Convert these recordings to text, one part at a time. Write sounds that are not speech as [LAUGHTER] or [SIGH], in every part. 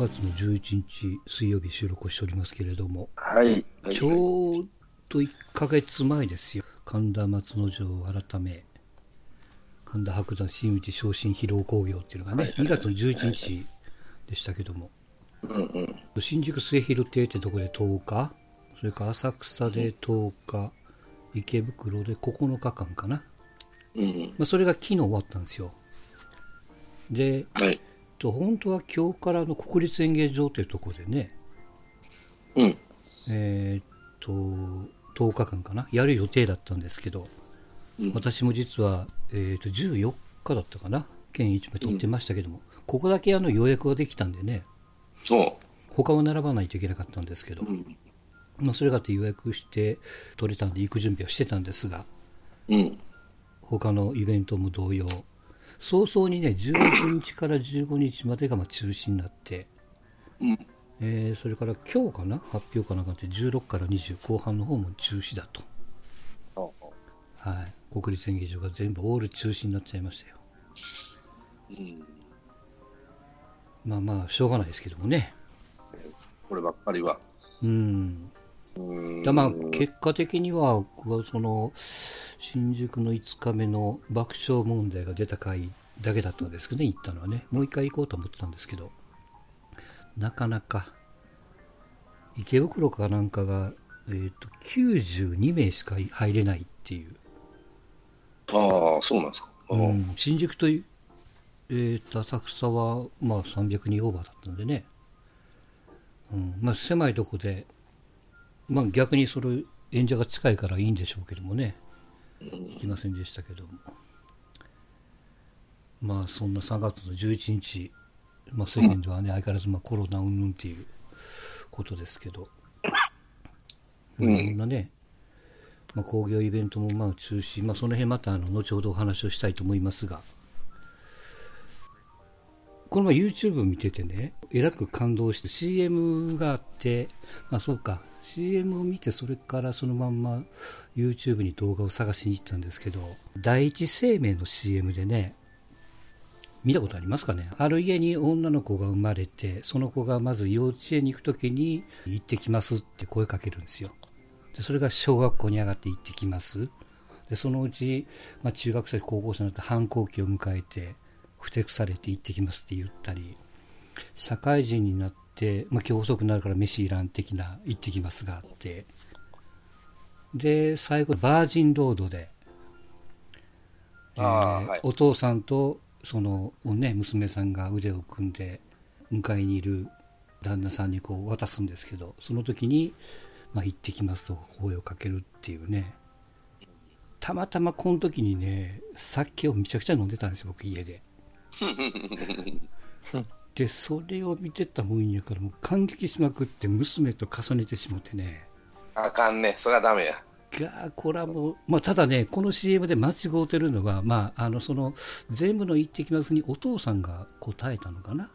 月の11日水曜日収録をしておりますけれども、はい。ちょうど1ヶ月前ですよ。神田松之丞改め、神田伯山新内昇進披露興行っていうのがね、2月の11日でしたけども、うんうん。新宿末広亭ってとこで10日、それから浅草で10日、池袋で9日間かな。うん。まあ、それが昨日終わったんですよ。で、はい。と本当は今日からの国立演芸場というところでね、うん。えーっと、10日間かな、やる予定だったんですけど、うん。私も実は、えーっと14日だったかな、券1枚取ってましたけども、ここだけあの予約ができたんでね、そ他は並ばないといけなかったんですけど、う。うん。まあ、それがあって予約して取れたんで行く準備をしてたんですが、うん。他のイベントも同様、早々にね、11日から15日までがまあ中止になって、うん。えーそれから今日かな、発表かなんかって16から20後半の方も中止だと。はい、国立演芸場が全部オール中止になっちゃいましたよ。うん。まあまあ、しょうがないですけどもね。こればっかりは。うん。まあ、結果的には、僕はその、新宿の5日目の爆笑問題が出た回だけだったんですけどね、行ったのはね。もう一回行こうと思ってたんですけど、なかなか、池袋かなんかが、えっ、と、92名しか入れないっていう。ああ、そうなんですか。うん、新宿とい、えー、と浅草は、まあ、300人オーバーだったんでね、うんまあ、狭いとこで、まあ、逆にそれ演者が近いからいいんでしょうけどもね、行きませんでしたけども、まあそんな3月の11日、まあ、世間ではね、相変わらずまあコロナ云々っていうことですけど、まあいろんなね、まあ、工業イベントもまあ中止、まあ、その辺またあの後ほどお話をしたいと思いますが、この前 YouTube 見ててね、えらく感動して CM があって、まあそうか、CM を見てそれからそのまんま YouTube に動画を探しに行ったんですけど、第一生命の CM でね、見たことありますかね？ある家に女の子が生まれて、その子がまず幼稚園に行くときに行ってきますって声かけるんですよ。でそれが小学校に上がって行ってきます。でそのうち、まあ、中学生、高校生になって反抗期を迎えて、ふてくされて行ってきますって言ったり、社会人になって、まあ、今日遅くなるから飯いらん的な行ってきますがあって、で、最後、バージンロードで、えーはいお父さんとその、ね、娘さんが腕を組んで、迎えにいる旦那さんにこう渡すんですけど、その時に、まあ、行ってきますと声をかけるっていうね、たまたまこの時にね、酒をめちゃくちゃ飲んでたんですよ、僕、家で。で、それを見てたもんやから、もう感激しまくって、娘と重ねてしまってね、あかんね。それはダメや。がーこれはもう、まあ、ただね、この CM で間違うてるのは、まあ、あのその全部の言ってきますにお父さんが答えたのかな、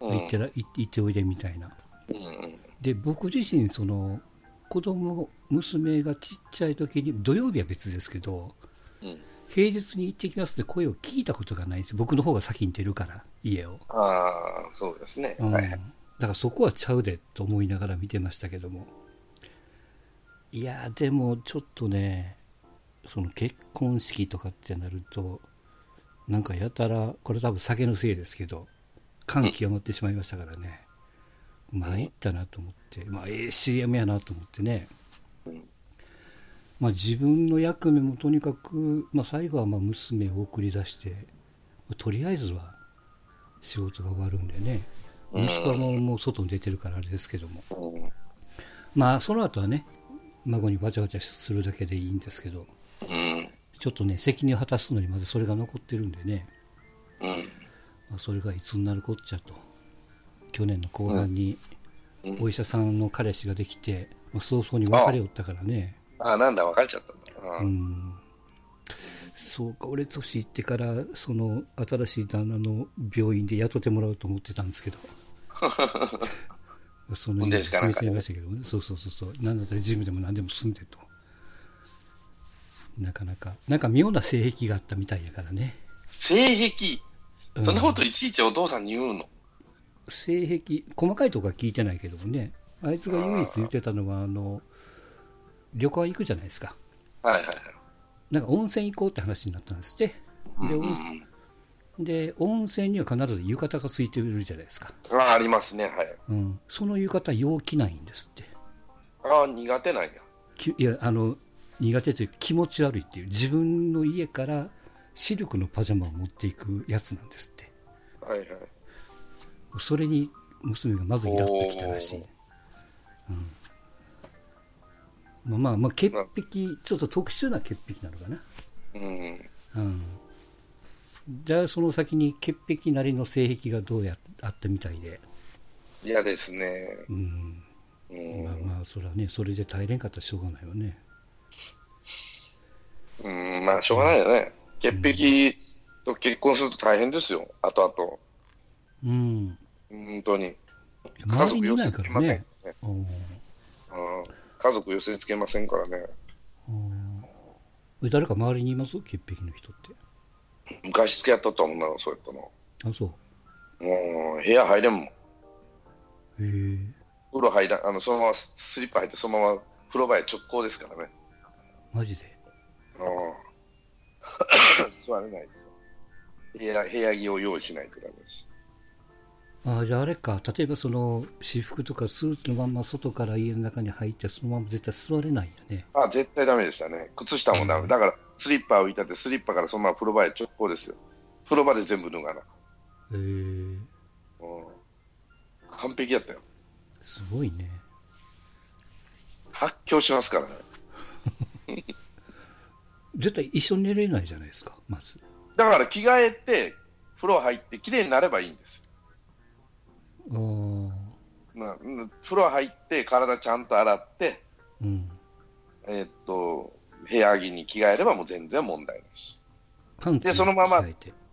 うん言ってら言っておいでみたいな。うんうん。で、僕自身、その子供娘がちっちゃい時に、土曜日は別ですけど、うん。平日に行ってきますって声を聞いたことがないんですよ、僕の方が先に出るから、家を。ああ、そうですね。うん、はい。だからそこはちゃうでと思いながら見てましたけどもいやーでもちょっとねその結婚式とかってなるとなんかやたらこれ多分酒のせいですけど感極まってしまいましたからね参ったなと思ってまあええ CM やなと思ってねうんまあ自分の役目もとにかく、まあ、最後はまあ娘を送り出して、まあとりあえずは仕事が終わるんでね。うん。息子はもうもう外に出てるからあれですけども、うん。まあその後はね孫にわちゃわちゃするだけでいいんですけどうん。ちょっとね責任を果たすのにまだそれが残ってるんでね、うん。まあ、それがいつになるこっちゃと。去年の後半にうん。お医者さんの彼氏ができて、まあ、早々に別れよったからねああ、なんだ、別れちゃった。ん。だ。ううん。んそうか俺年いってからその新しい旦那の病院で雇ってもらおうと思ってたんですけど。[LAUGHS] その運転手かなんか増えちゃいましたけどねそうそうそうそう。何だったらジムでも何でも住んでと。なかなかなんか妙な性癖があったみたいやからね。性癖？うん。そんなこといちいちお父さんに言うの？性癖、細かいとこは聞いてないけどもね、あいつが唯一言ってたのは、あの、旅館行くじゃないですか。はいはいはい。なんか温泉行こうって話になったんですって。で、うん温で温泉には必ず浴衣がついてるじゃないですか。うん、あありますね、はい。うん。その浴衣、陽気ないんですって。ああ、苦手なんや。きいや、あの、苦手というか気持ち悪いっていう、自分の家からシルクのパジャマを持っていくやつなんですって。はいはい。それに娘がまずイラッときたらしい。うん、まあまあ、まあ、潔癖、ちょっと特殊な潔癖なのかな。うん。うん。じゃあ、その先に潔癖なりの性癖がどうやあったみたいで。嫌ですね。うん。うん。まあまあ、それはね、それで耐えれんかったらしょうがないよね。うん、まあ、しょうがないよね。潔癖と結婚すると大変ですよ、後々。うん。本当に。周りにいないからね。ねうん、家族寄せつけませんからね。誰か周りにいます？潔癖の人って。昔付き合っとった女のそうやったの。あ、そう。もう、部屋入れんもん。へえ。風呂入らん、あの、そのままスリッパ入って、そのまま風呂場へ直行ですからね。マジで？うん。[COUGHS] 座れないですよ。部屋、部屋着を用意しないとダメです。あじゃああれか、例えばその私服とかスーツのまんま外から家の中に入って、そのまま絶対座れないよね。あ、絶対ダメでしたね。靴下もダメ。だから、スリッパ置いたって、スリッパからそのまま風呂場へ直行ですよ。風呂場で全部脱がな。へえ。うん。完璧やったよ。すごいね。発狂しますからね。[LAUGHS] 絶対一緒に寝れないじゃないですか、まず。だから着替えて、風呂入って、綺麗になればいいんですよ。まあ、うん風呂入って、体ちゃんと洗って、うん。えーっと、部屋着に着替えればもう全然問題ないし。でそのまま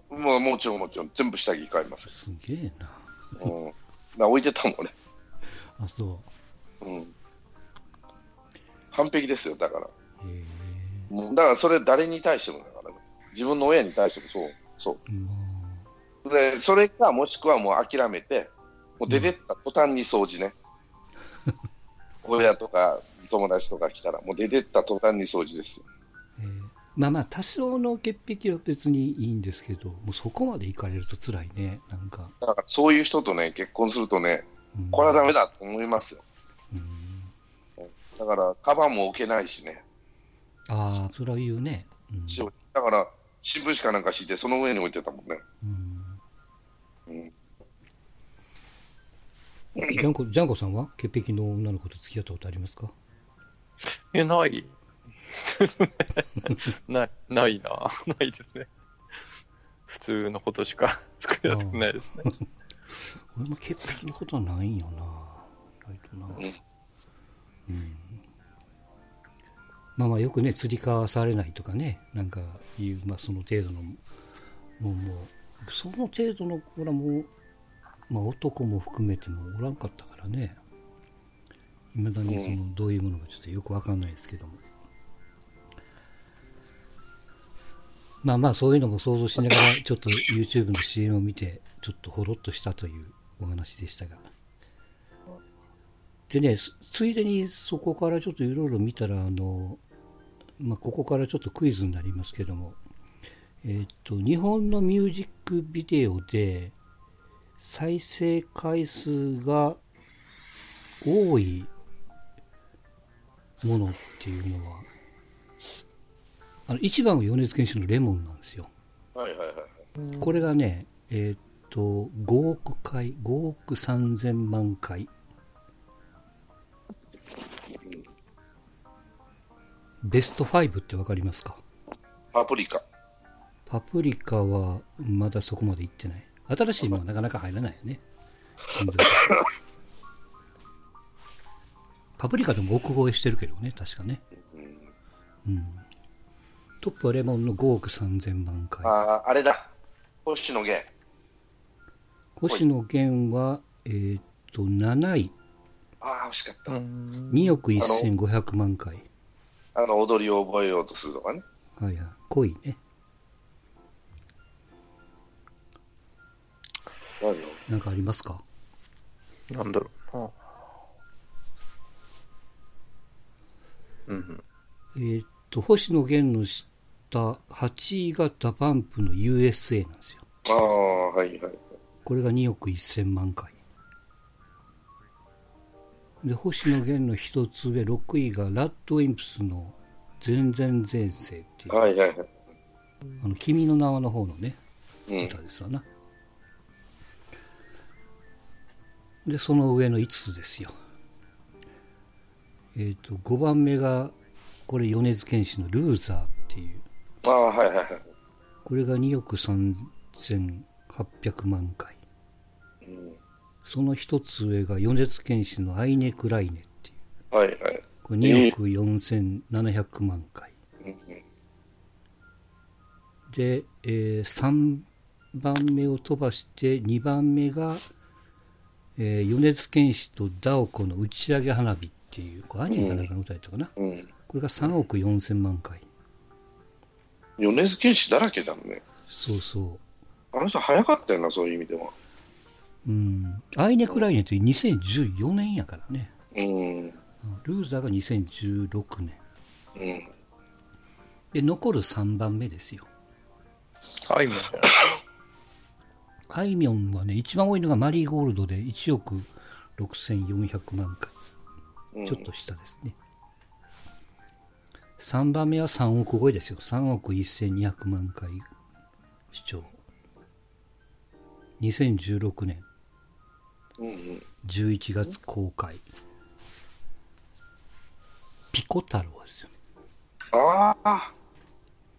もうもちろんもちろん、全部下着変えます。すげえな。うん。だ置いてたもんね。あ、そうん。完璧ですよ、だから。う。へえ。だからそれ誰に対してもだからね。自分の親に対してもそう。そまう。で、それかもしくはもう諦めて、もう出てった途端に掃除ね。親とか友達とか来たら、もう出てった途端に掃除ですよ。えまあまあ、多少の潔癖は別にいいんですけど、もうそこまで行かれると辛いね、なんか。だからそういう人とね、結婚するとね、うんこれはダメだと思いますよ。うんだから、カバンも置けないしね。ああ、それは言うね。うんだから、新聞紙かなんか敷いて、その上に置いてたもんね。うんうんジャンコ、ジャンコさんは？潔癖の女の子と付き合ったことありますか？え、ない。[LAUGHS] ない、ないな。[LAUGHS] ないですね。普通のことしか作りたくないですね。俺も潔癖のことはないんよな。意外とな。うん。まあまあよくね、釣り交わされないとかね、なんかいう、まあその程度の、もうもう、その程度の子らもう、まあ男も含めてもおらんかったからね。いまだにその、どういうものかちょっとよくわかんないですけども。まあまあそういうのも想像しながら、ちょっと YouTube の CM を見て、ちょっとほろっとしたというお話でしたが。でね、つついでにそこからちょっといろいろ見たら、あの、まあ、ここからちょっとクイズになりますけども、えーっと、日本のミュージックビデオで再生回数が多いものっていうのは、あの一番は米津玄師のレモンなんですよ。はいはいはい。これがね、えーっと、5億回、5億3000万回。ベスト5ってわかりますか？パプリカ。パプリカはまだそこまで行ってない。新しいものはなかなか入らないよね。新聞パプリカでも億超えしてるけどね、確かね。うん。トップはレモンの5億3000万回。ああ、あれだ。星野源。星野源は、えーっと、7位。ああ、惜しかった。2億1500万回。あの、踊りを覚えようとするとかね。はいはい。恋ね。なんかありますか？なんだろうな。うんうん。えーっと、星野源の下、8位が DA PUMP の USA なんですよ。ああ、はいはい。これが2億1000万回。で、星野源の一つ上、6位がラッドウィンプスの全然前世っていう、はいはいはい。あの、君の名はの方のね、うん。歌ですわな。で、その上の5つですよ。えっ、と、5番目が、これ、米津玄師のルーザーっていう、ああ、はいはいはい。これが2億3800万回。うんその一つ上が米津玄師のアイネ・クライネっていう、はいはい。これ2億4700万回。で、え3番目を飛ばして2番目が、えー米津玄師とダオコの打ち上げ花火っていうこれアニメかなんかの歌やったかな、うん。これが3億4000万回米津玄師だらけだね。そうそあの人早かったよな、そういう意味では。ううんアイネ・クライネって2014年やからねうん。ルーザーが2016年うん。で残る3番目ですよあいみょんじゃないあいみょんはね一番多いのがマリーゴールドで1億6400万回うんちょっと下ですね。3番目は3億超えですよ。3億1200万回視聴。2016年うんうん。11月公開。ピコ太郎ですよね。ああ。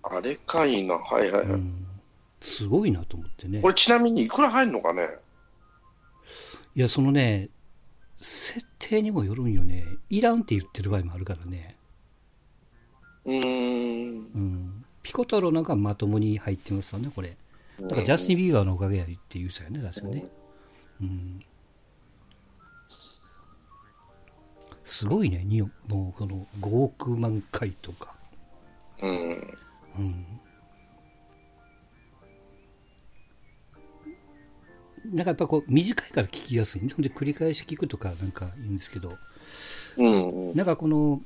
あれかいな。はいはいはい。うん。すごいなと思ってねこ。れちなみにいくら入るのかね？いや、そのね、設定にもよるんよね。いらんって言ってる場合もあるからね。うーん。うん。ピコ太郎なんかまともに入ってますよね、これ。だからジャスティン・ビーバーのおかげやりって言うさよね、確かね。うん。すごいね、にもうこの5億万回とか。うん。うん。なんかやっぱこう短いから聞きやすい。ほんで繰り返し聞くとかなんか言うんですけど、うん。うん。なんかこの、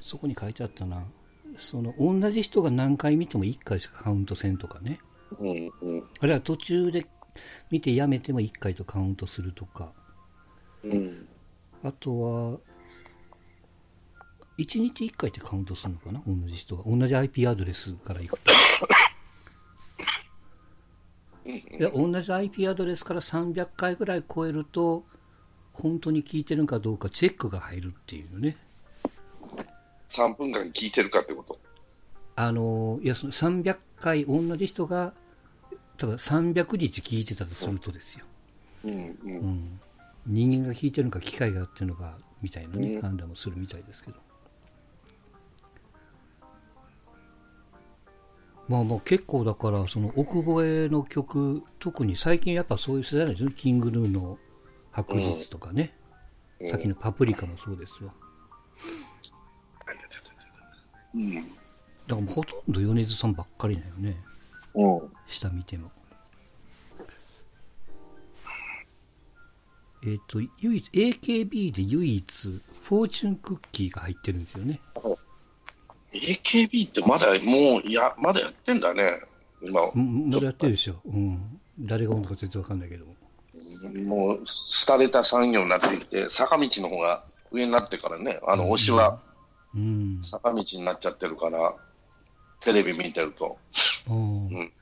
そこに書いてあったな。その同じ人が何回見ても1回しかカウントせんとかね。うん。うん。あるいは途中で見てやめても1回とカウントするとか。うん。あとは、1日1回ってカウントするのかな？同じ人が。同じ IP アドレスから行くと。[LAUGHS] いや、同じ IP アドレスから300回ぐらい超えると、本当に聞いてるかどうかチェックが入るっていうね。3分間聞いてるかってこと？あの、いや、その300回同じ人が、多分300日聞いてたとするとですよ。うん。う。うんん。人間が聞いてるのか機械がやってるのかみたいなね、うん判断もするみたいですけど。まあまあ結構だからその奥越えの曲特に最近やっぱそういう世代なんですよね。キングヌーの白日とかね、うん。さっきのパプリカもそうですわうん。だからもうほとんど米津さんばっかりだよね。うん。下見ても。えっ、と唯一 AKB で唯一フォーチュンクッキーが入ってるんですよね AKB ってまだもう、いや、まだやってんだね。今、うんまだやってるでしょ、うん、誰が本当か全然わかんないけど。ももう、廃れた産業になってきて、坂道の方が上になってからね、あの、推しはうん。坂道になっちゃってるから、テレビ見てると。うん。ん。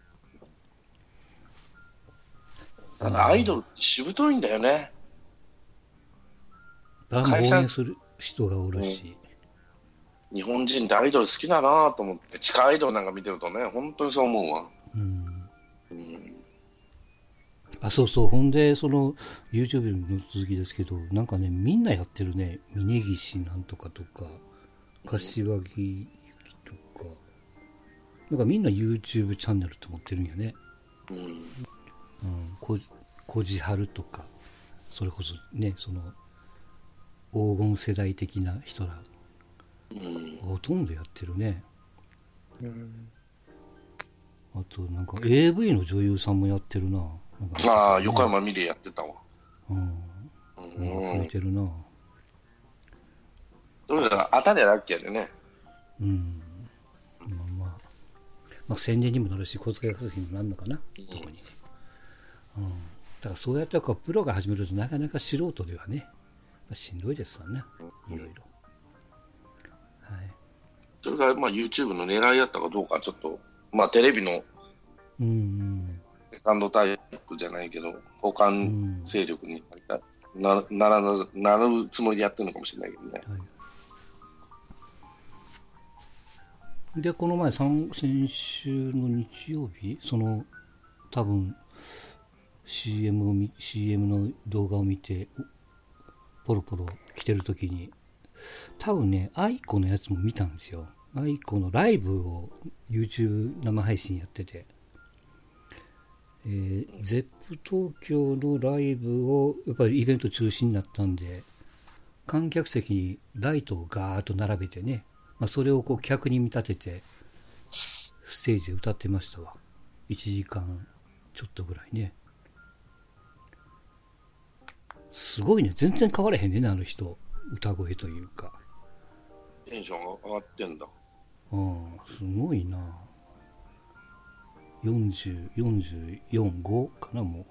ただ、アイドルってしぶといんだよね。あ会社応援する人がおるし、日本人ってアイドル好きだなと思って、地下アイドルなんか見てるとね、本当にそう思うわ。うんうん。あそうそうほんでその YouTube の続きですけどなんかねみんなやってるね峯岸なんとかとか柏木由紀とかなんかみんな YouTube チャンネルと思ってるんよねうん。うんここじはるとかそれこそねその黄金世代的な人らうん。ほとんどやってるねうんあとなんか AV の女優さんもやってるななああ、横山美玲やってたわ。うんううん増えてるな。それが当たりゃラッキーやでね。うん。まあまあ、まあ、宣伝にもなるし、小遣い稼ぎにもなるのかな、特にね。うん。だからそうやってこうプロが始めるとなかなか素人ではね、まあしんどいですわね、いろいろ。それがまあ YouTube の狙いやったかどうか、ちょっと、まあテレビの。セカンドタイプじゃないけど、補完。勢力になならななるつもりでやってるのかもしれないけどね。はい、で、この前、先週の日曜日、その、多分 CM を見、CM の動画を見て、ポロポロ来てる時に、多分ね、 aiko のやつも見たんですよ。 aiko のライブを YouTube 生配信やってて、えー、 Zepp 東京のライブを、やっぱりイベント中止になったんで、観客席にライトをガーッと並べてね、まあ、それをこう客に見立てて、ステージで歌ってましたわ。1時間ちょっとぐらいね。すごいね。全然変わらへんねんね、あの人。歌声というか。テンションが上がってんだ。うん、すごいな。40、44、5かな、も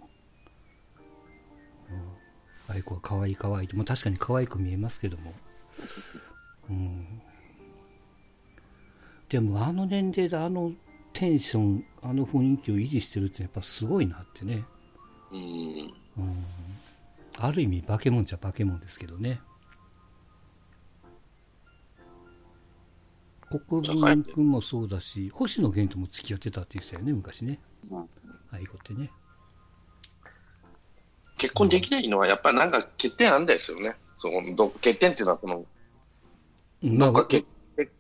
う。うん。愛子は可愛い可愛いと。まあ確かに可愛く見えますけども。うん。でもあの年齢であのテンション、あの雰囲気を維持してるってやっぱすごいなってね。うん。ある意味化け物じゃ化け物ですけどね。国分君もそうだし、星野源とも付き合ってたって言ってたよね、昔ね。ああいう子ってね。結婚できないのはやっぱりなんか欠点あるんですよね。そのど欠点っていうのはその、まあ結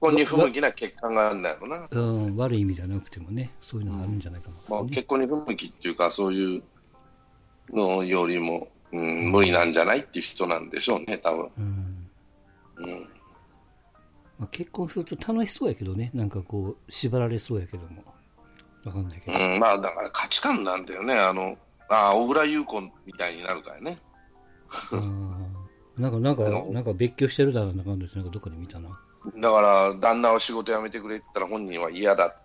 婚に不向きな欠陥があるんだよな。うん、悪い意味じゃなくてもね、そういうのがあるんじゃないかまあ、な、ね結婚に不向きっていうか、そういうのよりも、うん、無理なんじゃないっていう人なんでしょうね、多分。うんうん。まあ、結婚すると楽しそうやけどね、なんかこう、縛られそうやけども。わかんないけど。うん、まあ、だから価値観なんだよね。あの、ああ、小倉優子みたいになるからね。なんか、なんかなんか別居してるだろうな感じですなんかどっかで見たな。だから、旦那は仕事辞めてくれって言ったら本人は嫌だって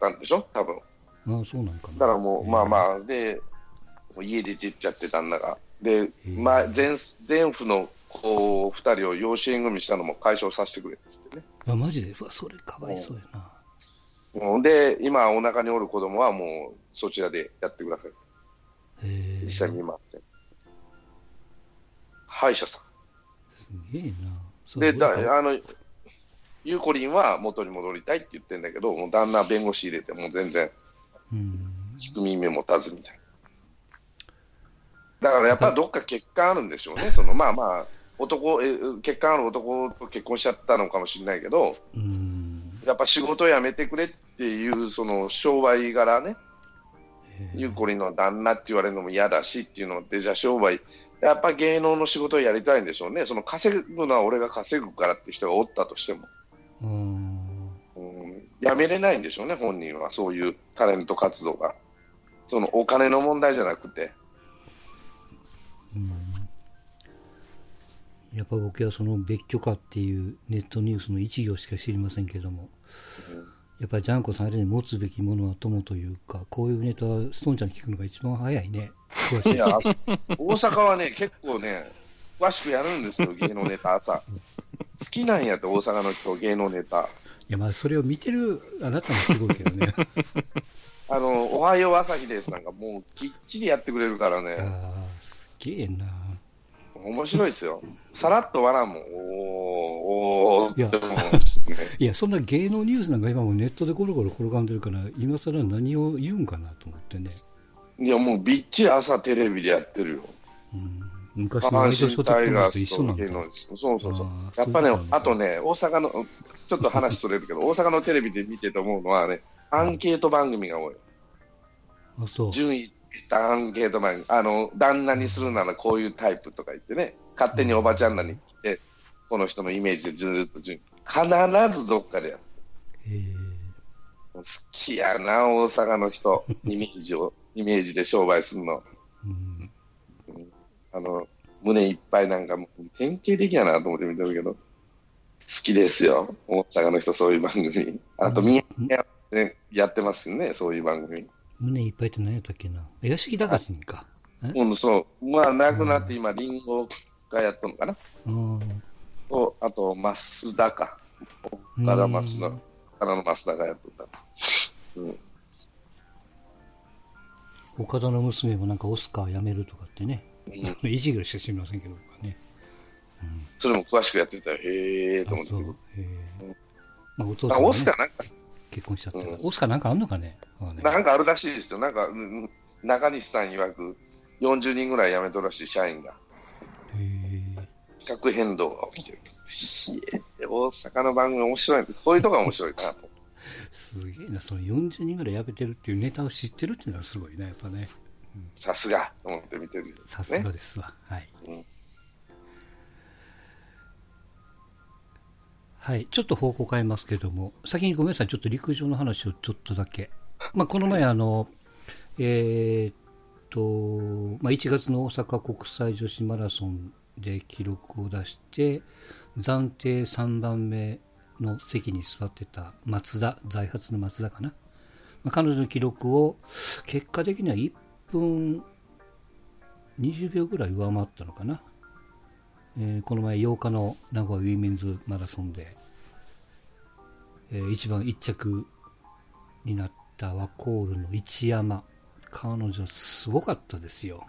言ったんでしょ？多分。ああ、そうなんかな。だからもう、まあまあ、で、家出てっちゃって旦那が。で、えまあ、前、前夫の子二人を養子縁組したのも解消させてくれって言ってね。あ、マジで？うわ、それかわいそうやな。うんで、今、お腹におる子供はもうそちらでやってください。一緒にいません。歯医者さすげえな。で、だうあの、ゆうこりんは元に戻りたいって言ってんだけど、もう旦那は弁護士入れて、もう全然、うん。聞く耳持たずみたいな。だからやっぱどっか欠陥あるんでしょうね。その、まあまあ、男、え欠陥ある男と結婚しちゃったのかもしれないけど、うん。やっぱ仕事辞めてくれっていう、その商売柄ね、ゆうこりんの旦那って言われるのも嫌だしっていうので、じゃあ商売、やっぱ芸能の仕事をやりたいんでしょうね。その稼ぐのは俺が稼ぐからって人がおったとしても、うん。うん、やめれないんでしょうね、本人は、そういうタレント活動が。そのお金の問題じゃなくて、やっぱ僕はその別居かっていうネットニュースの一行しか知りませんけども、やっぱりジャンコさんあれに持つべきものは友というか、こういうネタはストーンちゃんに聞くのが一番早いね。い。いや、大阪はね、結構ね、詳しくやるんですよ、芸能ネタ朝。好きなんやって、大阪の人、芸能ネタ。いや、まあそれを見てるあなたもすごいけどね。[LAUGHS] あの、おはよう朝日ですなんか、もうきっちりやってくれるからあね、あ、すげえな。面白いですよ。さらっと笑うもん、おー、おーいや。いや、そんな芸能ニュースなんか今もネットでゴロゴロ転がんでるから、今更何を言うんかなと思ってね。いや、もうびっちり朝テレビでやってるよ。うん、昔のワイドショーとガースと一緒なんだそうそうそうやっぱねあとね、大阪の、ちょっと話それるけど、[LAUGHS] 大阪のテレビで見てて思うのはね、アンケート番組が多い。あ、そう。順位アンケート番組、あの、旦那にするならこういうタイプとか言ってね、勝手におばちゃんらに来て、この人のイメージでずーっと必ずどっかでやる。好きやな、大阪の人。イメージを、[LAUGHS] イメージで商売するの。うん。あの、胸いっぱいなんかもう典型的やなと思って見てるけど、好きですよ。大阪の人、そういう番組。あと、うん宮城でやってますよね、そういう番組。胸いっぱいって何やったっけな？屋敷隆人か。うん、そう。まあ、亡くなって今、リンゴがやったのかな。うん。と、あと、増田か。岡田増田、岡田の増田がやっとった。うん。岡田の娘もなんかオスカー辞めるとかってね。うん、[LAUGHS] いじぐらいしか知りませんけど、僕はね。それも詳しくやってたよ。へえと思って。あそう。へえまあ、お父あさんが、ね、オスカーなんか、結婚しちゃったから。うんオスカーなんかあんのかね？なんかあるらしいですよ。なんか、うん中西さん曰く、40人ぐらい辞めとるらしい、社員が。へえ地殻変動が起きてる。大阪の番組面白い。こういうとこが面白いなと。[LAUGHS] すげえな、その40人ぐらい辞めてるっていうネタを知ってるっていうのはすごいね、やっぱね。さすがと思って見てる、さすがですわ。はい。うんはい。ちょっと方向変えますけども、先にごめんなさい。ちょっと陸上の話をちょっとだけ。まあ、この前、あの、えーっと、まあ、1月の大阪国際女子マラソンで記録を出して、暫定3番目の席に座ってた松田、在発の松田かな。まあ、彼女の記録を、結果的には1分20秒ぐらい上回ったのかな。えーこの前8日の名古屋ウィメンズマラソンで、えー一番1着になったワコールの一山。彼女すごかったですよ。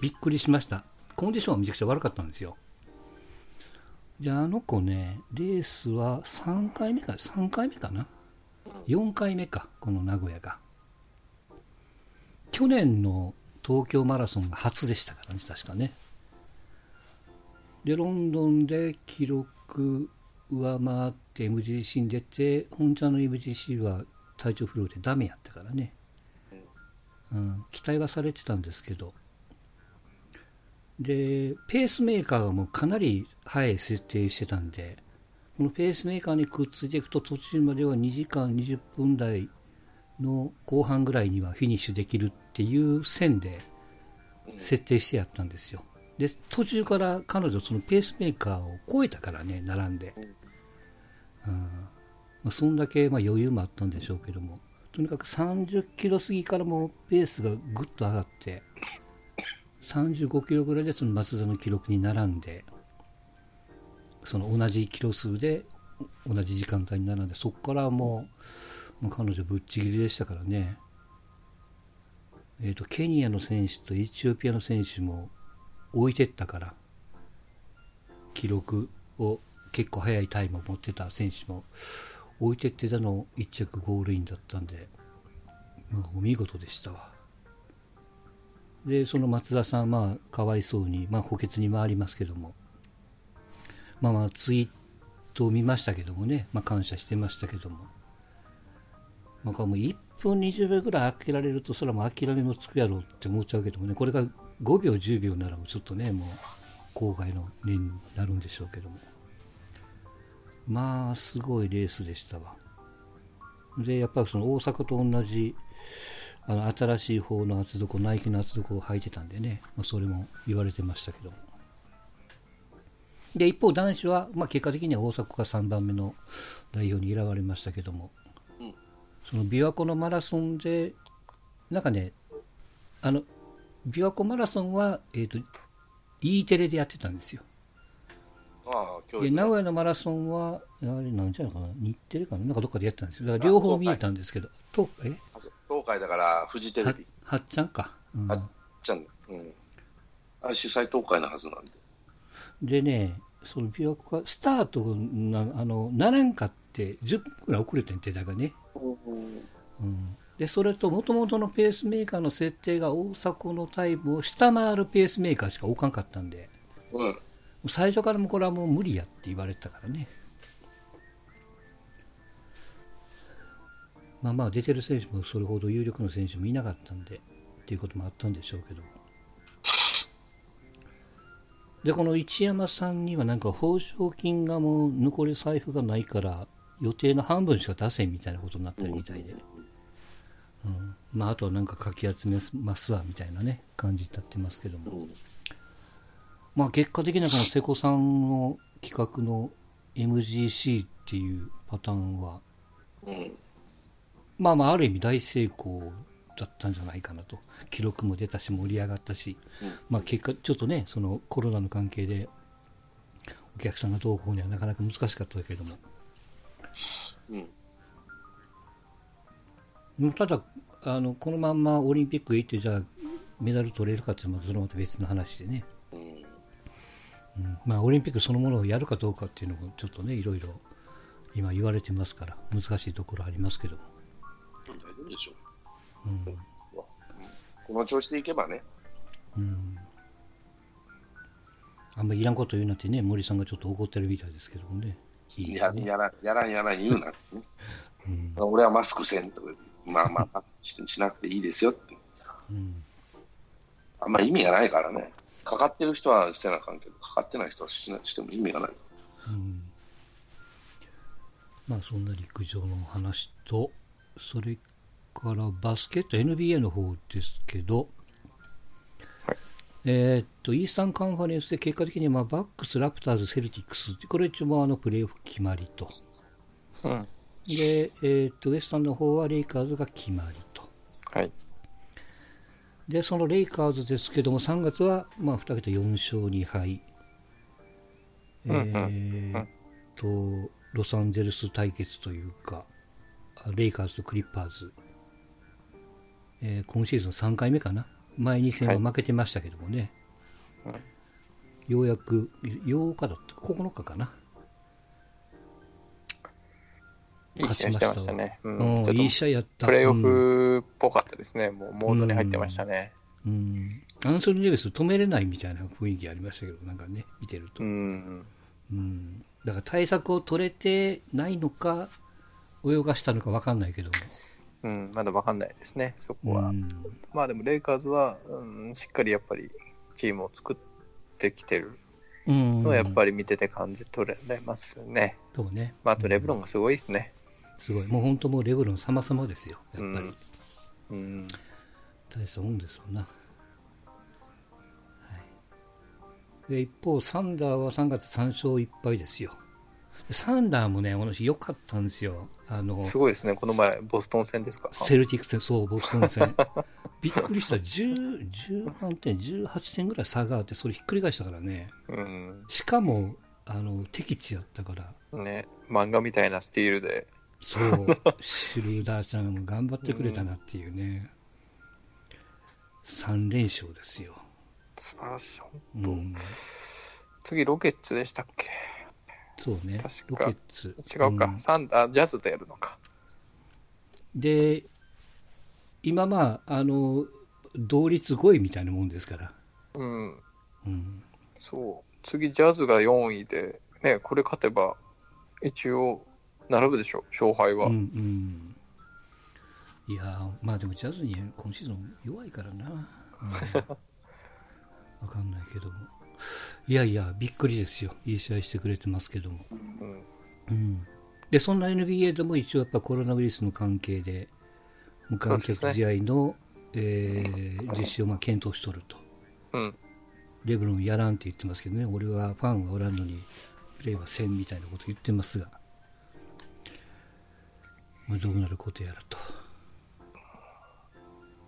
びっくりしました。コンディションはめちゃくちゃ悪かったんですよ。じゃああの子ねレースは3回目か3回目かな？4回目かこの名古屋が。去年の東京マラソンが初でしたからね確かね。でロンドンで記録上回って MGC に出て本ちゃんの MGC は体調不良でダメやったからね、うん、期待はされてたんですけど。でペースメーカーがもうかなり早い設定してたんでこのペースメーカーにくっついていくと途中までは2時間20分台の後半ぐらいにはフィニッシュできるっていう線で設定してやったんですよ。で途中から彼女そのペースメーカーを超えたからね並んで、うん。まあ、そんだけまあ余裕もあったんでしょうけども。とにかく30キロ過ぎからもペースがぐっと上がって35キロぐらいでその松田の記録に並んでその同じキロ数で同じ時間帯に並んでそこからもうもう彼女ぶっちぎりでしたからね。えー、とケニアの選手とエチオピアの選手も置いてったから記録を結構速いタイムを持ってた選手も置いてってたの1着ゴールインだったんで、まあ、お見事でしたわ。でその松田さんまあかわいそうに、まあ、補欠に回りますけどもまあまあツイートを見ましたけどもね、まあ、感謝してましたけどもまあ、もう1分20秒ぐらい開けられるとそれはもう諦めもつくやろうって思っちゃうけどもねこれが5秒10秒ならもうちょっとねもう郊外の年になるんでしょうけども。まあすごいレースでしたわ。でやっぱりその大阪と同じあの新しい方の厚底ナイキの厚底を履いてたんでね、まあ、それも言われてましたけども。で一方男子は、まあ、結果的には大阪が3番目の代表に選ばれましたけども。その琵琶湖のマラソンで、なんかね、あの、琵琶湖マラソンは、えっ、と、E テレでやってたんですよ。ああ、今で、日、名古屋のマラソンは、あれ、なんじゃないかな、日テレかな、なんかどっかでやってたんですよ。だから両方見えたんですけど、と、え？東海だから、フジテレはビ。はっちゃんか。うんはちゃん、うん。あれ主催東海のはずなんで。でね、その琵琶湖が、スタートな、あの、ならんかって、10分くらい遅れてんて、だからね。うん、でそれともともとのペースメーカーの設定が大迫のタイムを下回るペースメーカーしか置かんかったんでうん。最初からもうこれはもう無理やって言われてたからね。まあまあ出てる選手もそれほど有力な選手もいなかったんでっていうこともあったんでしょうけど。でこの一山さんにはなんか報奨金がもう残り財布がないから予定の半分しか出せんみたいなことになってるみたいで、うんまあ、あとはなんかかき集めますわみたいなね感じになってますけども、まあ結果的にはこの瀬古さんの企画の MGC っていうパターンは、うん。まあまあある意味大成功だったんじゃないかなと。記録も出たし盛り上がったし、うんまあ結果ちょっとね、そのコロナの関係でお客さんがどうこうにはなかなか難しかったけれども、うん。もただあの、このまんまオリンピック行って、じゃあメダル取れるかっていうのはそれまた別の話でね、うん。まあ、オリンピックそのものをやるかどうかっていうのもちょっとね、いろいろ今言われてますから、難しいところありますけど。大丈夫でしょうん。この調子でいけばね。うん。あん。まりいらん。こと言うなってね、森さん。がちょっと怒ってるみたいですけどもね。いいね。ややらん。やらん。言うなってね。うん。俺はマスクせん。とか、まあまあ、し [LAUGHS] しなくていいですよって。うんあんま意味がないからね。かかってる人はしてなあかんけど、かかってない人はしなしても意味がない。うんまあそんな陸上の話と、それからバスケット NBA の方ですけど、はいえーっと、イースタンカンファレンスで結果的にまあバックス、ラプターズ、セルティックス、これ一応あのプレーオフ決まりと。うん。で、えーっと、ウエスタンの方はレイカーズが決まりと。はい。で、そのレイカーズですけども、3月は、まあ、2桁4勝2敗。えうんうんーっと、ロサンゼルス対決というか、あレイカーズとクリッパーズ。えー今シーズン3回目かな。前2戦は負けてましたけどもね。うんようやく、8日だった、9日かな。いい試合してましたね。ううんいい試合やった。プレーオうんフっぽかったですね。もうモードに入ってましたね。うん。アンソニー・デイビス止めれないみたいな雰囲気ありましたけど、なんかね、見てると。うん。うん、だから対策を取れてないのか、泳がしたのか分かんないけどうん。まだわかんないですね。そこも、は。うんまあでもレイカーズは、うん、しっかりやっぱりチームを作ってきてるうん、のはやっぱり見てて感じ取れますね。そうね、まあ、あとレブロンがすごいですね。すごい、もう本当もうレブロン様々ですよ、やっぱり、うんうん。大したもんですよな。はい、で一方、サンダーは3月3勝1敗ですよ。サンダーもね、私良かったんですよ。あのすごいですね。この前、ボストン戦ですか？セルティック戦、そう、ボストン戦。[LAUGHS] びっくりした、10、10何点、18点ぐらい差があって、それひっくり返したからね。うん。しかも、あの、敵地やったから、ね、漫画みたいなスティールで、そう、[LAUGHS] シュルーダーちゃんも頑張ってくれたなっていうね。3連勝ですよ。素晴らしい。う本当ん、次、ロケッツでしたっけ？そうね、確ロかケッツ。違うか、んサンダー、ジャズとやるのか。で、今まあ、あの、同率5位みたいなもんですから。うん。うん。そう。次、ジャズが4位で、ね、これ勝てば、一応、並ぶでしょ、勝敗は。うんうん。いやーまあでもジャズに今シーズン弱いからな。うんわかんないけども。いやいや、びっくりですよ。いい試合してくれてますけども。うんうん。で、そんな NBA でも一応やっぱコロナウイルスの関係で、無観客試合の、えー実施をまあ検討しとると。うん。レブロンやらんって言ってますけどね、俺はファンはおらんのに、プレーはせんみたいなこと言ってますが、まあ、どうなることやらと。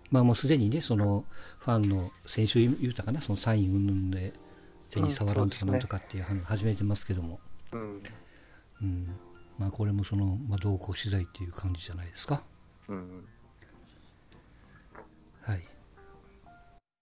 まあもうすでにね、そのファンの、先週言うたかな、そのサイン云々で手に触らんとかなんとかっていう話始めてますけども、うん。うん。まあこれもその、まあ同行取材っていう感じじゃないですか。うん。はい。